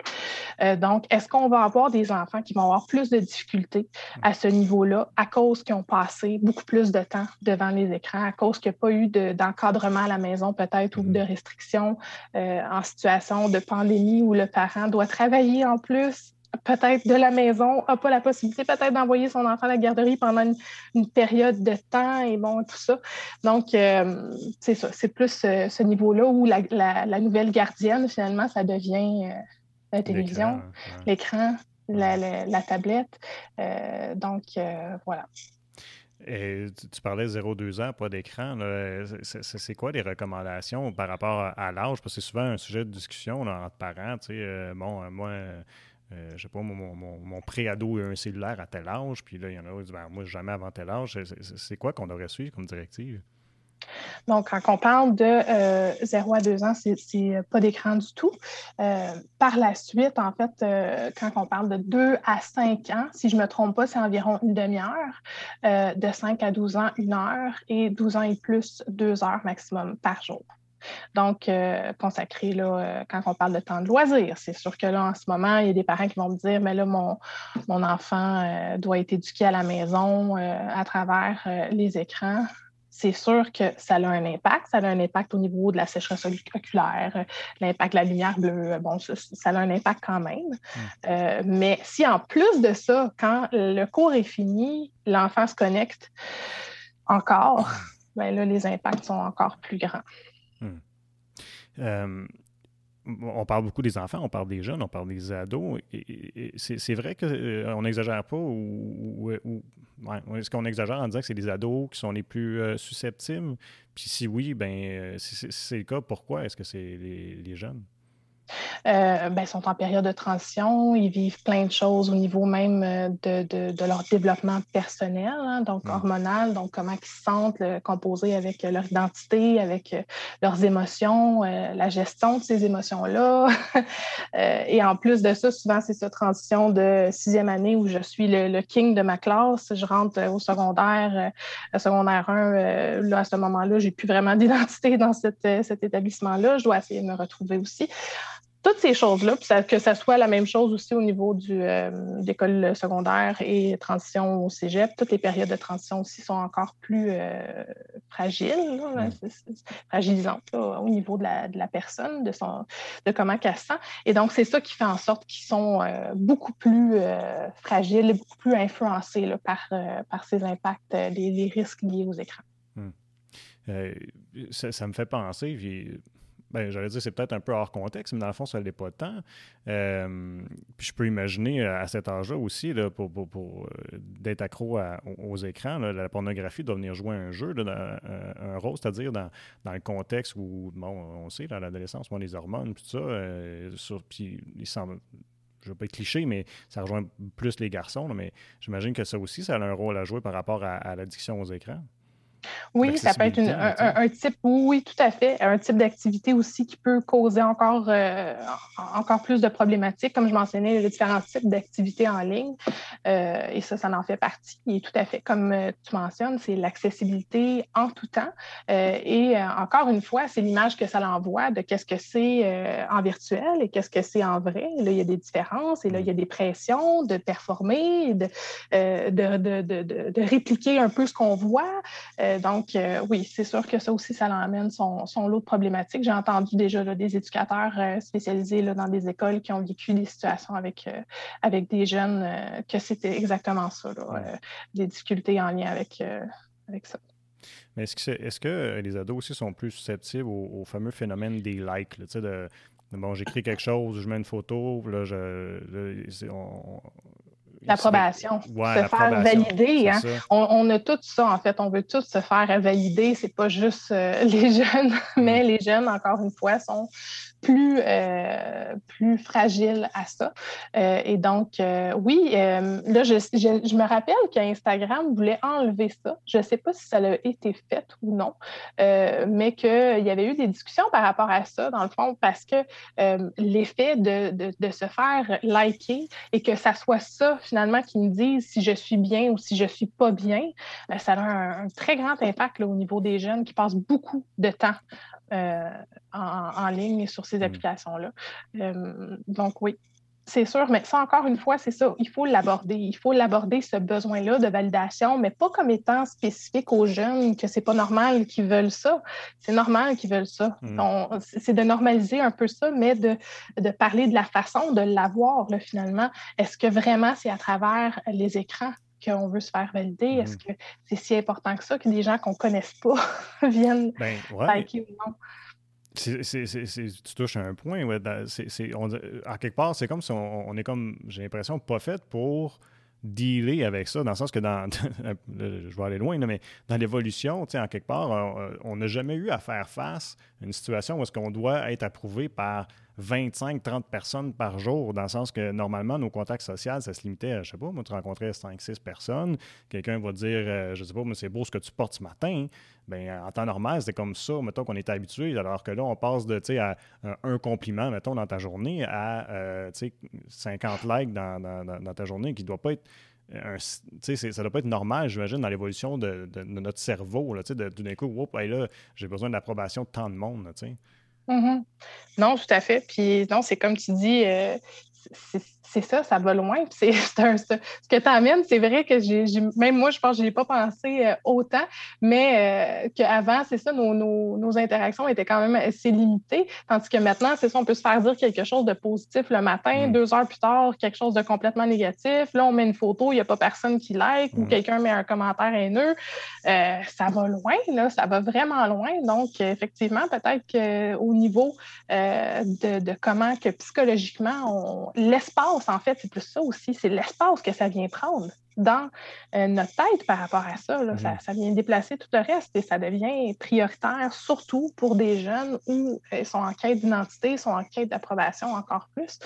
Euh, donc, est-ce qu'on va avoir des enfants qui vont avoir plus de difficultés à ce niveau-là à cause qu'ils ont passé beaucoup plus de temps devant les écrans, à cause qu'il n'y a pas eu d'encadrement à la maison peut-être ou de mm-hmm. restrictions euh, en situation de pandémie où le parent doit travailler en plus? Peut-être de la maison, n'a pas la possibilité peut-être d'envoyer son enfant à la garderie pendant une, période de temps et bon, tout ça. Donc, euh, c'est ça, c'est plus ce niveau-là où la, nouvelle gardienne, finalement, ça devient euh, la télévision, l'écran, la, tablette. Euh, donc, voilà. Et tu, parlais 0-2 ans, pas d'écran. C'est quoi les recommandations par rapport à, l'âge? Parce que c'est souvent un sujet de discussion entre parents. Tu sais, bon, moi, euh, je sais pas, mon, mon, pré-ado a un cellulaire à tel âge, puis là, il y en a qui disent, ben, moi, jamais avant tel âge. C'est quoi qu'on devrait suivre comme directive? Donc, quand on parle de 0 euh, à 2 ans, c'est pas d'écran du tout. Euh, par la suite, en fait, quand on parle de 2 à 5 ans, si je ne me trompe pas, c'est environ une demi-heure. de 5 à 12 ans, une heure. Et 12 ans et plus, deux heures maximum par jour. Donc, euh, consacré, là, euh, quand on parle de temps de loisir, c'est sûr que là, en ce moment, il y a des parents qui vont me dire, mais là, mon, mon enfant euh, doit être éduqué à la maison à travers les écrans. C'est sûr que ça a un impact. Ça a un impact au niveau de la sécheresse oculaire, l'impact de la lumière bleue. Bon, ça, a un impact quand même. Mmh. mais si en plus de ça, quand le cours est fini, l'enfant se connecte encore, bien là, les impacts sont encore plus grands. Hmm. Euh, on parle beaucoup des enfants, on parle des jeunes, on parle des ados. c'est vrai qu'on euh, n'exagère pas ou, est-ce qu'on exagère en disant que c'est les ados qui sont les plus euh, susceptibles? Puis si oui, ben si c'est le cas, pourquoi est-ce que c'est les jeunes? Euh, ben, sont en période de transition. Ils vivent plein de choses au niveau même euh, de, de, de leur développement personnel, hein, donc mm. hormonal, donc comment ils se sentent, le, composé avec leur identité, avec euh, leurs émotions, euh, la gestion de ces émotions-là. et en plus de ça, souvent, c'est cette transition de sixième année où je suis le, le king de ma classe. Je rentre au secondaire, secondaire 1. là, à ce moment-là, j'ai plus vraiment d'identité dans cet établissement-là. Je dois essayer de me retrouver aussi toutes ces choses-là, que ça soit la même chose aussi au niveau du, euh, d'école secondaire et transition au cégep, toutes les périodes de transition aussi sont encore plus euh, fragiles, fragilisantes au niveau de la, de la, personne, de, son, de comment elle se sent. Et donc, c'est ça qui fait en sorte qu'ils sont euh, beaucoup plus fragiles et beaucoup plus influencés là, par, par ces impacts, des, risques liés aux écrans. Hmm. Ça, ça, me fait penser, ben, j'allais dire c'est peut-être un peu hors contexte, mais dans le fond, ça ne l'est pas tant. Euh, puis je peux imaginer euh, à cet âge-là aussi, là, pour, pour, euh, d'être accro aux, écrans, la pornographie doit venir jouer un jeu, un, rôle, c'est-à-dire dans, dans, le contexte où, bon, on sait, dans l'adolescence, les hormones, tout ça, puis il semble je ne veux pas être cliché, mais ça rejoint plus les garçons. mais j'imagine que ça aussi, ça a un rôle à jouer par rapport à l'addiction aux écrans. Oui, ça peut être un, type, oui, tout à fait, un type d'activité aussi qui peut causer encore, euh, encore plus de problématiques. Comme je mentionnais, les différents types d'activités en ligne, euh, et ça, ça en fait partie. Et tout à fait, comme euh, tu mentionnes, c'est l'accessibilité en tout temps. et encore une fois, c'est l'image que ça l'envoie de qu'est-ce que c'est en virtuel et qu'est-ce que c'est en vrai. là, il y a des différences et là, il y a des pressions de performer, de, de, de, de répliquer un peu ce qu'on voit. Euh, donc, euh, oui, c'est sûr que ça aussi, ça l'emmène son, son lot de problématiques. J'ai entendu déjà des éducateurs euh, spécialisés dans des écoles qui ont vécu des situations avec, avec des jeunes que c'était exactement ça, des difficultés en lien avec, avec ça. Mais est-ce que, est, que, les ados aussi sont plus susceptibles au, fameux phénomène des likes? de, bon, j'écris quelque chose, je mets une photo, là, je, L'approbation, se faire valider. Hein. On, a tout ça, en fait. On veut tous se faire valider. C'est pas juste euh, les jeunes, mais mm. les jeunes, encore une fois, sont plus, euh, plus fragile à ça. Euh, et donc, euh, oui, là, je, je, me rappelle qu'Instagram voulait enlever ça. Je ne sais pas si ça a été fait ou non, mais qu'il y avait eu des discussions par rapport à ça, dans le fond, parce que l'effet de, de, de, se faire liker et que ça soit ça, finalement, qui me dise si je suis bien ou si je ne suis pas bien, ça a un, très grand impact au niveau des jeunes qui passent beaucoup de temps euh, en, ligne sur ces mmh. applications-là. Euh, donc oui, c'est sûr, mais ça, encore une fois, c'est ça. Il faut l'aborder. Il faut l'aborder, ce besoin-là de validation, mais pas comme étant spécifique aux jeunes, que c'est pas normal qu'ils veulent ça. C'est normal qu'ils veulent ça. Mmh. C'est de normaliser un peu ça, mais de, de parler de la façon de l'avoir, finalement. Est-ce que vraiment c'est à travers les écrans qu'on veut se faire valider? Est-ce mm. que c'est si important que ça que des gens qu'on ne connaisse pas viennent ben, liker ou non? Tu touches à un point. Ouais, à quelque part, c'est comme si on, est comme, j'ai l'impression, pas fait pour dealer avec ça, dans le sens que dans, je vais aller loin, mais dans l'évolution, en quelque part, on n'a jamais eu à faire face à une situation où est-ce qu'on doit être approuvé par 25-30 personnes par jour, dans le sens que normalement, nos contacts sociaux, ça se limitait à, je sais pas, moi, tu rencontrais 5-6 personnes, quelqu'un va dire, euh, je sais pas, mais c'est beau ce que tu portes ce matin. Bien, en temps normal, c'est comme ça, mettons qu'on est habitué, alors que là, on passe de, à un, compliment, mettons, dans ta journée à, euh, 50 likes dans, ta journée, qui doit pas être un, ça doit pas être normal, j'imagine, dans l'évolution de, notre cerveau. Là, de, d'un coup, là, j'ai besoin d'approbation de tant de monde. Là, Mm-hmm. Non, tout à fait. Puis non, c'est comme tu dis, euh, c'est ça, ça va loin. C'est ce que tu amènes, c'est vrai que j'ai, même moi, je pense que je n'ai pas pensé euh, autant, mais euh, qu'avant, c'est ça, nos, nos, interactions étaient quand même assez limitées. Tandis que maintenant, c'est ça, on peut se faire dire quelque chose de positif le matin, mm. deux heures plus tard, quelque chose de complètement négatif. Là, on met une photo, il n'y a pas personne qui like ou mm. quelqu'un met un commentaire haineux. Euh, ça va loin, là, ça va vraiment loin. Donc, effectivement, peut-être qu'au niveau de, de, comment que psychologiquement, l'espace, en fait, c'est plus ça aussi, c'est l'espace que ça vient prendre dans euh, notre tête par rapport à ça, mm-hmm. ça, vient déplacer tout le reste et ça devient prioritaire, surtout pour des jeunes où ils sont en quête d'identité, sont en quête d'approbation encore plus.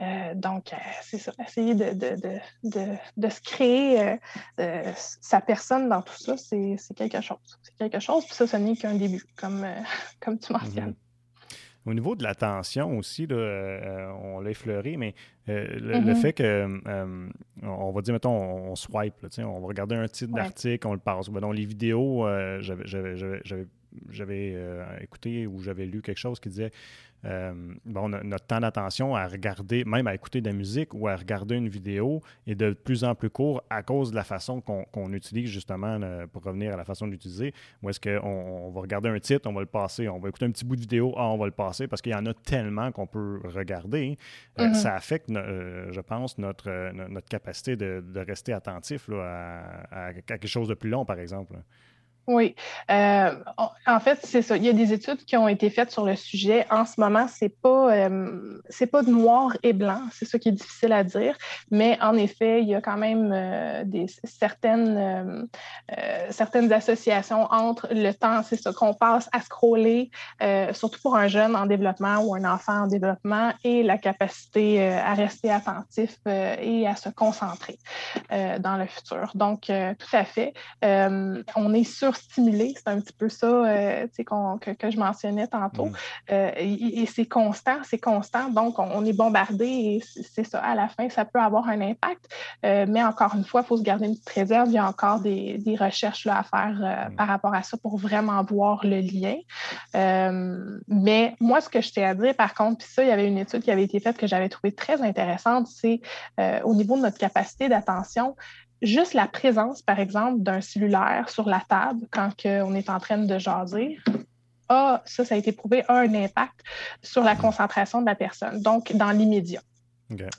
Euh, donc, euh, c'est ça, essayer de, de, de, de se créer sa personne dans tout ça, c'est quelque chose. C'est quelque chose, puis ça, ce n'est qu'un début, comme, comme tu mentionnes. Mm-hmm. Au niveau de l'attention aussi, euh, on l'a effleuré, mais euh, le, mm-hmm. fait que, euh, on va dire, mettons, on, swipe, on va regarder un titre d'article, on le passe. dans les vidéos, j'avais écouté ou j'avais lu quelque chose qui disait euh, bon, notre temps d'attention à regarder, même à écouter de la musique ou à regarder une vidéo est de plus en plus court à cause de la façon qu'on utilise justement pour revenir à la façon de l'utiliser. Ou est-ce qu'on on va regarder un titre, on va le passer, on va écouter un petit bout de vidéo, ah, on va le passer parce qu'il y en a tellement qu'on peut regarder. Euh, mm-hmm. ça affecte, euh, je pense, notre, notre capacité de, rester attentif à, quelque chose de plus long, par exemple. Oui. Euh, en fait, c'est ça. Il y a des études qui ont été faites sur le sujet. En ce moment, c'est pas euh, pas noir et blanc. C'est ça qui est difficile à dire. Mais en effet, il y a quand même euh, des certaines certaines associations entre le temps, c'est ça qu'on passe à scroller, surtout pour un jeune en développement ou un enfant en développement, et la capacité à rester attentif et à se concentrer dans le futur. Donc, tout à fait. on est sur stimuler, c'est un petit peu ça euh, que, je mentionnais tantôt. Mm. Euh, et, c'est constant, c'est constant. Donc, on, est bombardé et c'est ça, à la fin, ça peut avoir un impact. Euh, mais encore une fois, il faut se garder une petite réserve. Il y a encore des, recherches là, à faire mm. par rapport à ça pour vraiment voir le lien. mais moi, ce que je tiens à dire, par contre, puis ça, il y avait une étude qui avait été faite que j'avais trouvée très intéressante, c'est au niveau de notre capacité d'attention, juste la présence, par exemple, d'un cellulaire sur la table quand on est en train de jaser, a, ça, ça a été prouvé, a un impact sur la concentration de la personne, donc dans l'immédiat.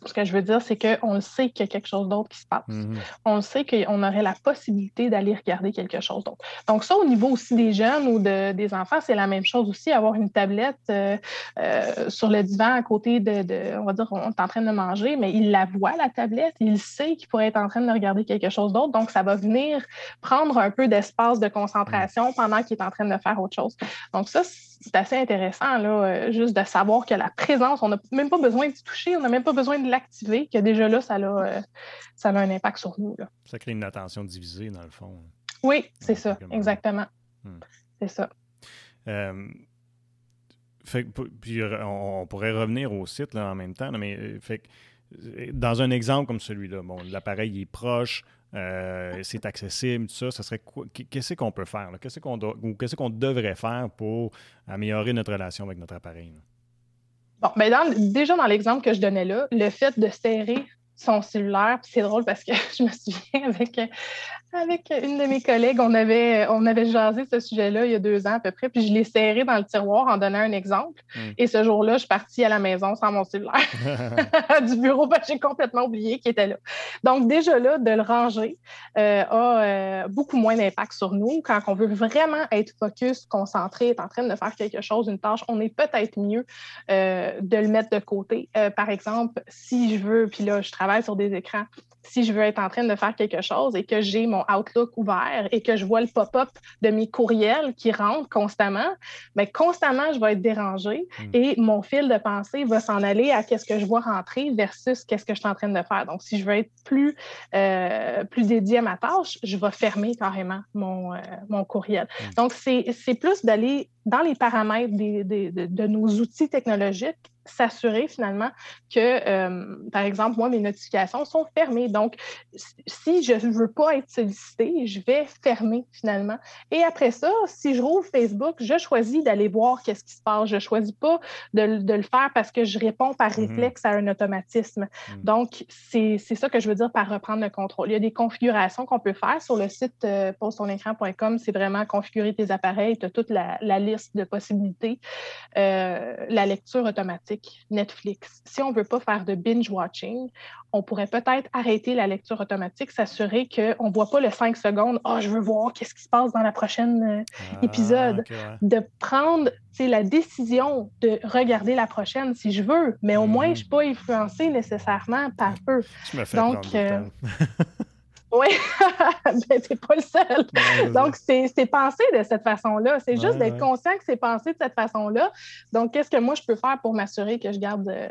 Ce que je veux dire, c'est qu'on sait qu'il y a quelque chose d'autre qui se passe. Mm-hmm. On sait qu'on aurait la possibilité d'aller regarder quelque chose d'autre. Donc, ça, au niveau aussi des jeunes ou des enfants, c'est la même chose aussi. Avoir une tablette euh, euh, sur le divan à côté de, on va dire, on est en train de manger, mais il la voit, la tablette. Il sait qu'il pourrait être en train de regarder quelque chose d'autre. Donc, ça va venir prendre un peu d'espace de concentration pendant qu'il est en train de faire autre chose. Donc, ça, c'est assez intéressant, là, euh, juste de savoir que la présence, on n'a même pas besoin d'y toucher, on n'a même pas besoin de l'activer, que déjà là, ça a, euh, ça a un impact sur nous. Ça crée une attention divisée, dans le fond. Oui, c'est ça, exactement. Hmm. C'est ça. Euh, puis on, pourrait revenir au site là, en même temps, mais fait, dans un exemple comme celui-là, bon, l'appareil est proche, euh, c'est accessible, tout ça, ça serait? Qu'est-ce qu'on peut faire? Qu'est-ce qu'on ou qu'est-ce qu'on devrait faire pour améliorer notre relation avec notre appareil? Bon, ben déjà dans l'exemple que je donnais là, le fait de serrer son cellulaire, c'est drôle parce que je me souviens avec avec une de mes collègues, on avait, on avait jasé ce sujet-là il y a deux ans à peu près, puis je l'ai serré dans le tiroir en donnant un exemple. Hmm. Et ce jour-là, je suis partie à la maison sans mon cellulaire du bureau parce que j'ai complètement oublié qu'il était là. Donc, déjà là, de le ranger euh, a euh, beaucoup moins d'impact sur nous. Quand on veut vraiment être focus, concentré, être en train de faire quelque chose, une tâche, on est peut-être mieux euh, de le mettre de côté. par exemple, si je veux, puis là, je travaille sur des écrans, si je veux être en train de faire quelque chose et que j'ai mon Outlook ouvert et que je vois le pop-up de mes courriels qui rentrent constamment, bien, constamment, je vais être dérangée hmm. et mon fil de pensée va s'en aller à qu'est-ce que je vois rentrer versus qu'est-ce que je suis en train de faire. Donc, si je veux être plus, euh, plus dédié à ma tâche, je vais fermer carrément mon, euh, mon courriel. Hmm. Donc, c'est plus d'aller dans les paramètres des, de, de, nos outils technologiques s'assurer finalement que, par exemple, moi, mes notifications sont fermées. Donc, si je ne veux pas être sollicité, je vais fermer finalement. Et après ça, si je rouvre Facebook, je choisis d'aller voir qu'est-ce qui se passe. Je ne choisis pas de, le faire parce que je réponds par mm-hmm. réflexe à un automatisme. Mm. Donc, c'est ça que je veux dire par reprendre le contrôle. Il y a des configurations qu'on peut faire sur le site euh, C'est vraiment configurer tes appareils. Tu as toute la, liste de possibilités. Euh, la lecture automatique, Netflix. Si on ne veut pas faire de binge-watching, on pourrait peut-être arrêter la lecture automatique, s'assurer qu'on ne voit pas le 5 secondes. Ah, je veux voir qu'est-ce qui se passe dans la prochaine euh, ah, épisode. De prendre la décision de regarder la prochaine si je veux, mais au moins, je ne suis pas influencée nécessairement par eux. Donc, Oui, ben, t'es pas le seul. Donc, c'est pensé de cette façon-là. C'est juste d'être conscient que c'est pensé de cette façon-là. Donc, qu'est-ce que moi, je peux faire pour m'assurer que je garde, euh,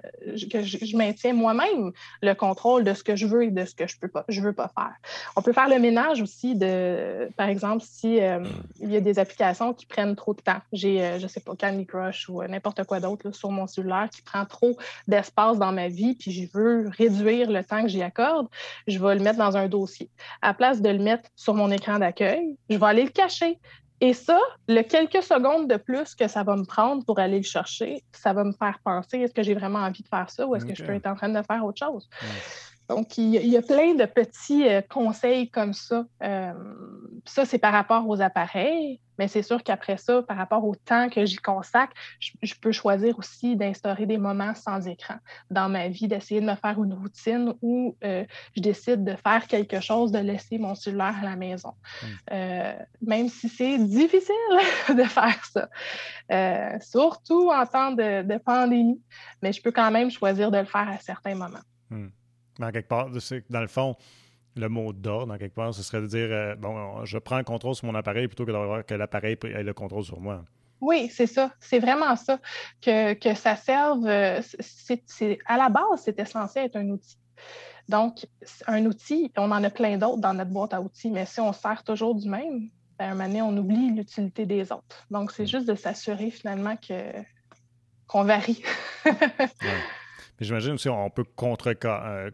que je, maintiens moi-même le contrôle de ce que je veux et de ce que je peux pas, je veux pas faire? On peut faire le ménage aussi de, par exemple, si euh, il y a des applications qui prennent trop de temps. J'ai, euh, je sais pas, Candy Crush ou n'importe quoi d'autre sur mon cellulaire qui prend trop d'espace dans ma vie, puis je veux réduire le temps que j'y accorde, je vais le mettre dans un dossier. À place de le mettre sur mon écran d'accueil, je vais aller le cacher. Et ça, le quelques secondes de plus que ça va me prendre pour aller le chercher, ça va me faire penser est-ce que j'ai vraiment envie de faire ça ou est-ce que je peux être en train de faire autre chose? Donc, il y, a plein de petits euh, conseils comme ça. Euh, ça, c'est par rapport aux appareils, mais c'est sûr qu'après ça, par rapport au temps que j'y consacre, je, peux choisir aussi d'instaurer des moments sans écran dans ma vie, d'essayer de me faire une routine où euh, je décide de faire quelque chose, de laisser mon cellulaire à la maison. Hmm. même si c'est difficile de faire ça, surtout en temps de, pandémie, mais je peux quand même choisir de le faire à certains moments. Hmm dans quelque part, dans le fond, le mot d'ordre, dans quelque part, ce serait de dire euh, bon, je prends le contrôle sur mon appareil plutôt que d'avoir que l'appareil ait le contrôle sur moi. Oui, c'est ça. C'est vraiment ça. Que, que ça serve. Euh, à la base, c'était censé être un outil. Donc, un outil, on en a plein d'autres dans notre boîte à outils, mais si on sert toujours du même, ben, à un moment donné, on oublie l'utilité des autres. Donc, c'est juste de s'assurer finalement que, qu'on varie. j'imagine aussi on peut contrecarrer, euh,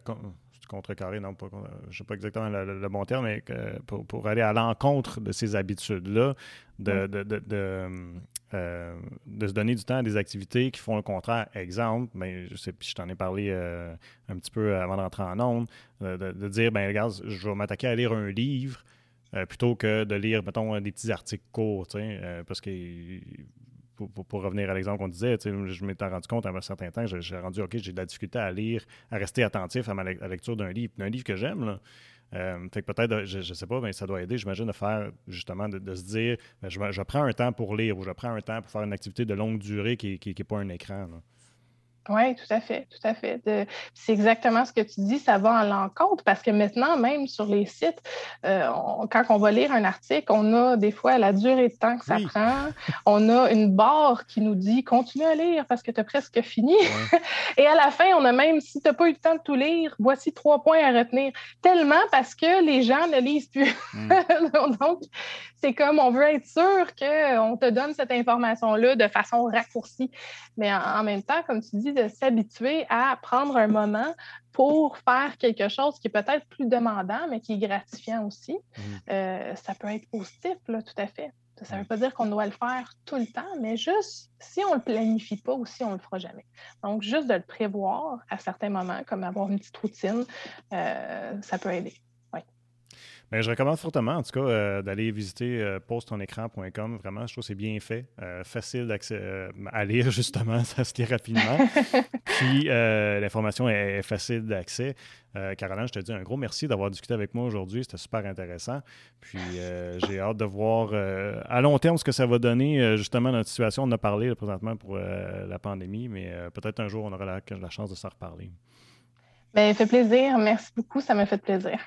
contrecarrer, non, pas, je ne sais pas exactement le, bon terme, mais pour, aller à l'encontre de ces habitudes-là, de, euh, de, se donner du temps à des activités qui font le contraire. Exemple, ben, je sais, je t'en ai parlé euh, un petit peu avant d'entrer en onde, de, dire, ben regarde, je vais m'attaquer à lire un livre plutôt que de lire, mettons, des petits articles courts, parce que pour, revenir à l'exemple qu'on disait, je m'étais rendu compte à un certain temps, j'ai rendu, OK, j'ai de la difficulté à lire, à rester attentif à ma lecture d'un livre, d'un livre que j'aime. Euh, fait que peut-être, je ne sais pas, mais ça doit aider, j'imagine, de faire justement, de, se dire, ben, je, prends un temps pour lire ou je prends un temps pour faire une activité de longue durée qui n'est pas un écran. Oui, tout à fait, tout à fait. C'est exactement ce que tu dis, ça va à l'encontre parce que maintenant, même sur les sites, euh, quand on va lire un article, on a des fois la durée de temps que ça prend. On a une barre qui nous dit continue à lire parce que tu as presque fini. Et à la fin, on a même, si tu n'as pas eu le temps de tout lire, voici trois points à retenir. Tellement parce que les gens ne lisent plus. Mm. Donc, c'est comme on veut être sûr qu'on te donne cette information-là de façon raccourcie. Mais en, même temps, comme tu dis, de s'habituer à prendre un moment pour faire quelque chose qui est peut-être plus demandant, mais qui est gratifiant aussi, mmh. euh, ça peut être positif, là, tout à fait. Ça ne veut pas dire qu'on doit le faire tout le temps, mais juste si on ne le planifie pas ou si on ne le fera jamais. Donc, juste de le prévoir à certains moments, comme avoir une petite routine, euh, ça peut aider. Ben, je recommande fortement, en tout cas, euh, d'aller visiter euh, postonécran.com. Vraiment, je trouve que c'est bien fait. Euh, facile d'accès à lire, justement, ça se lit rapidement. Puis, l'information est, facile d'accès. Caroline, je te dis un gros merci d'avoir discuté avec moi aujourd'hui. C'était super intéressant. Puis, j'ai hâte de voir à long terme ce que ça va donner, justement, notre situation. On a parlé présentement pour la pandémie, mais peut-être un jour, on aura la, la chance de s'en reparler. Bien, fait plaisir. Merci beaucoup. Ça m'a fait plaisir.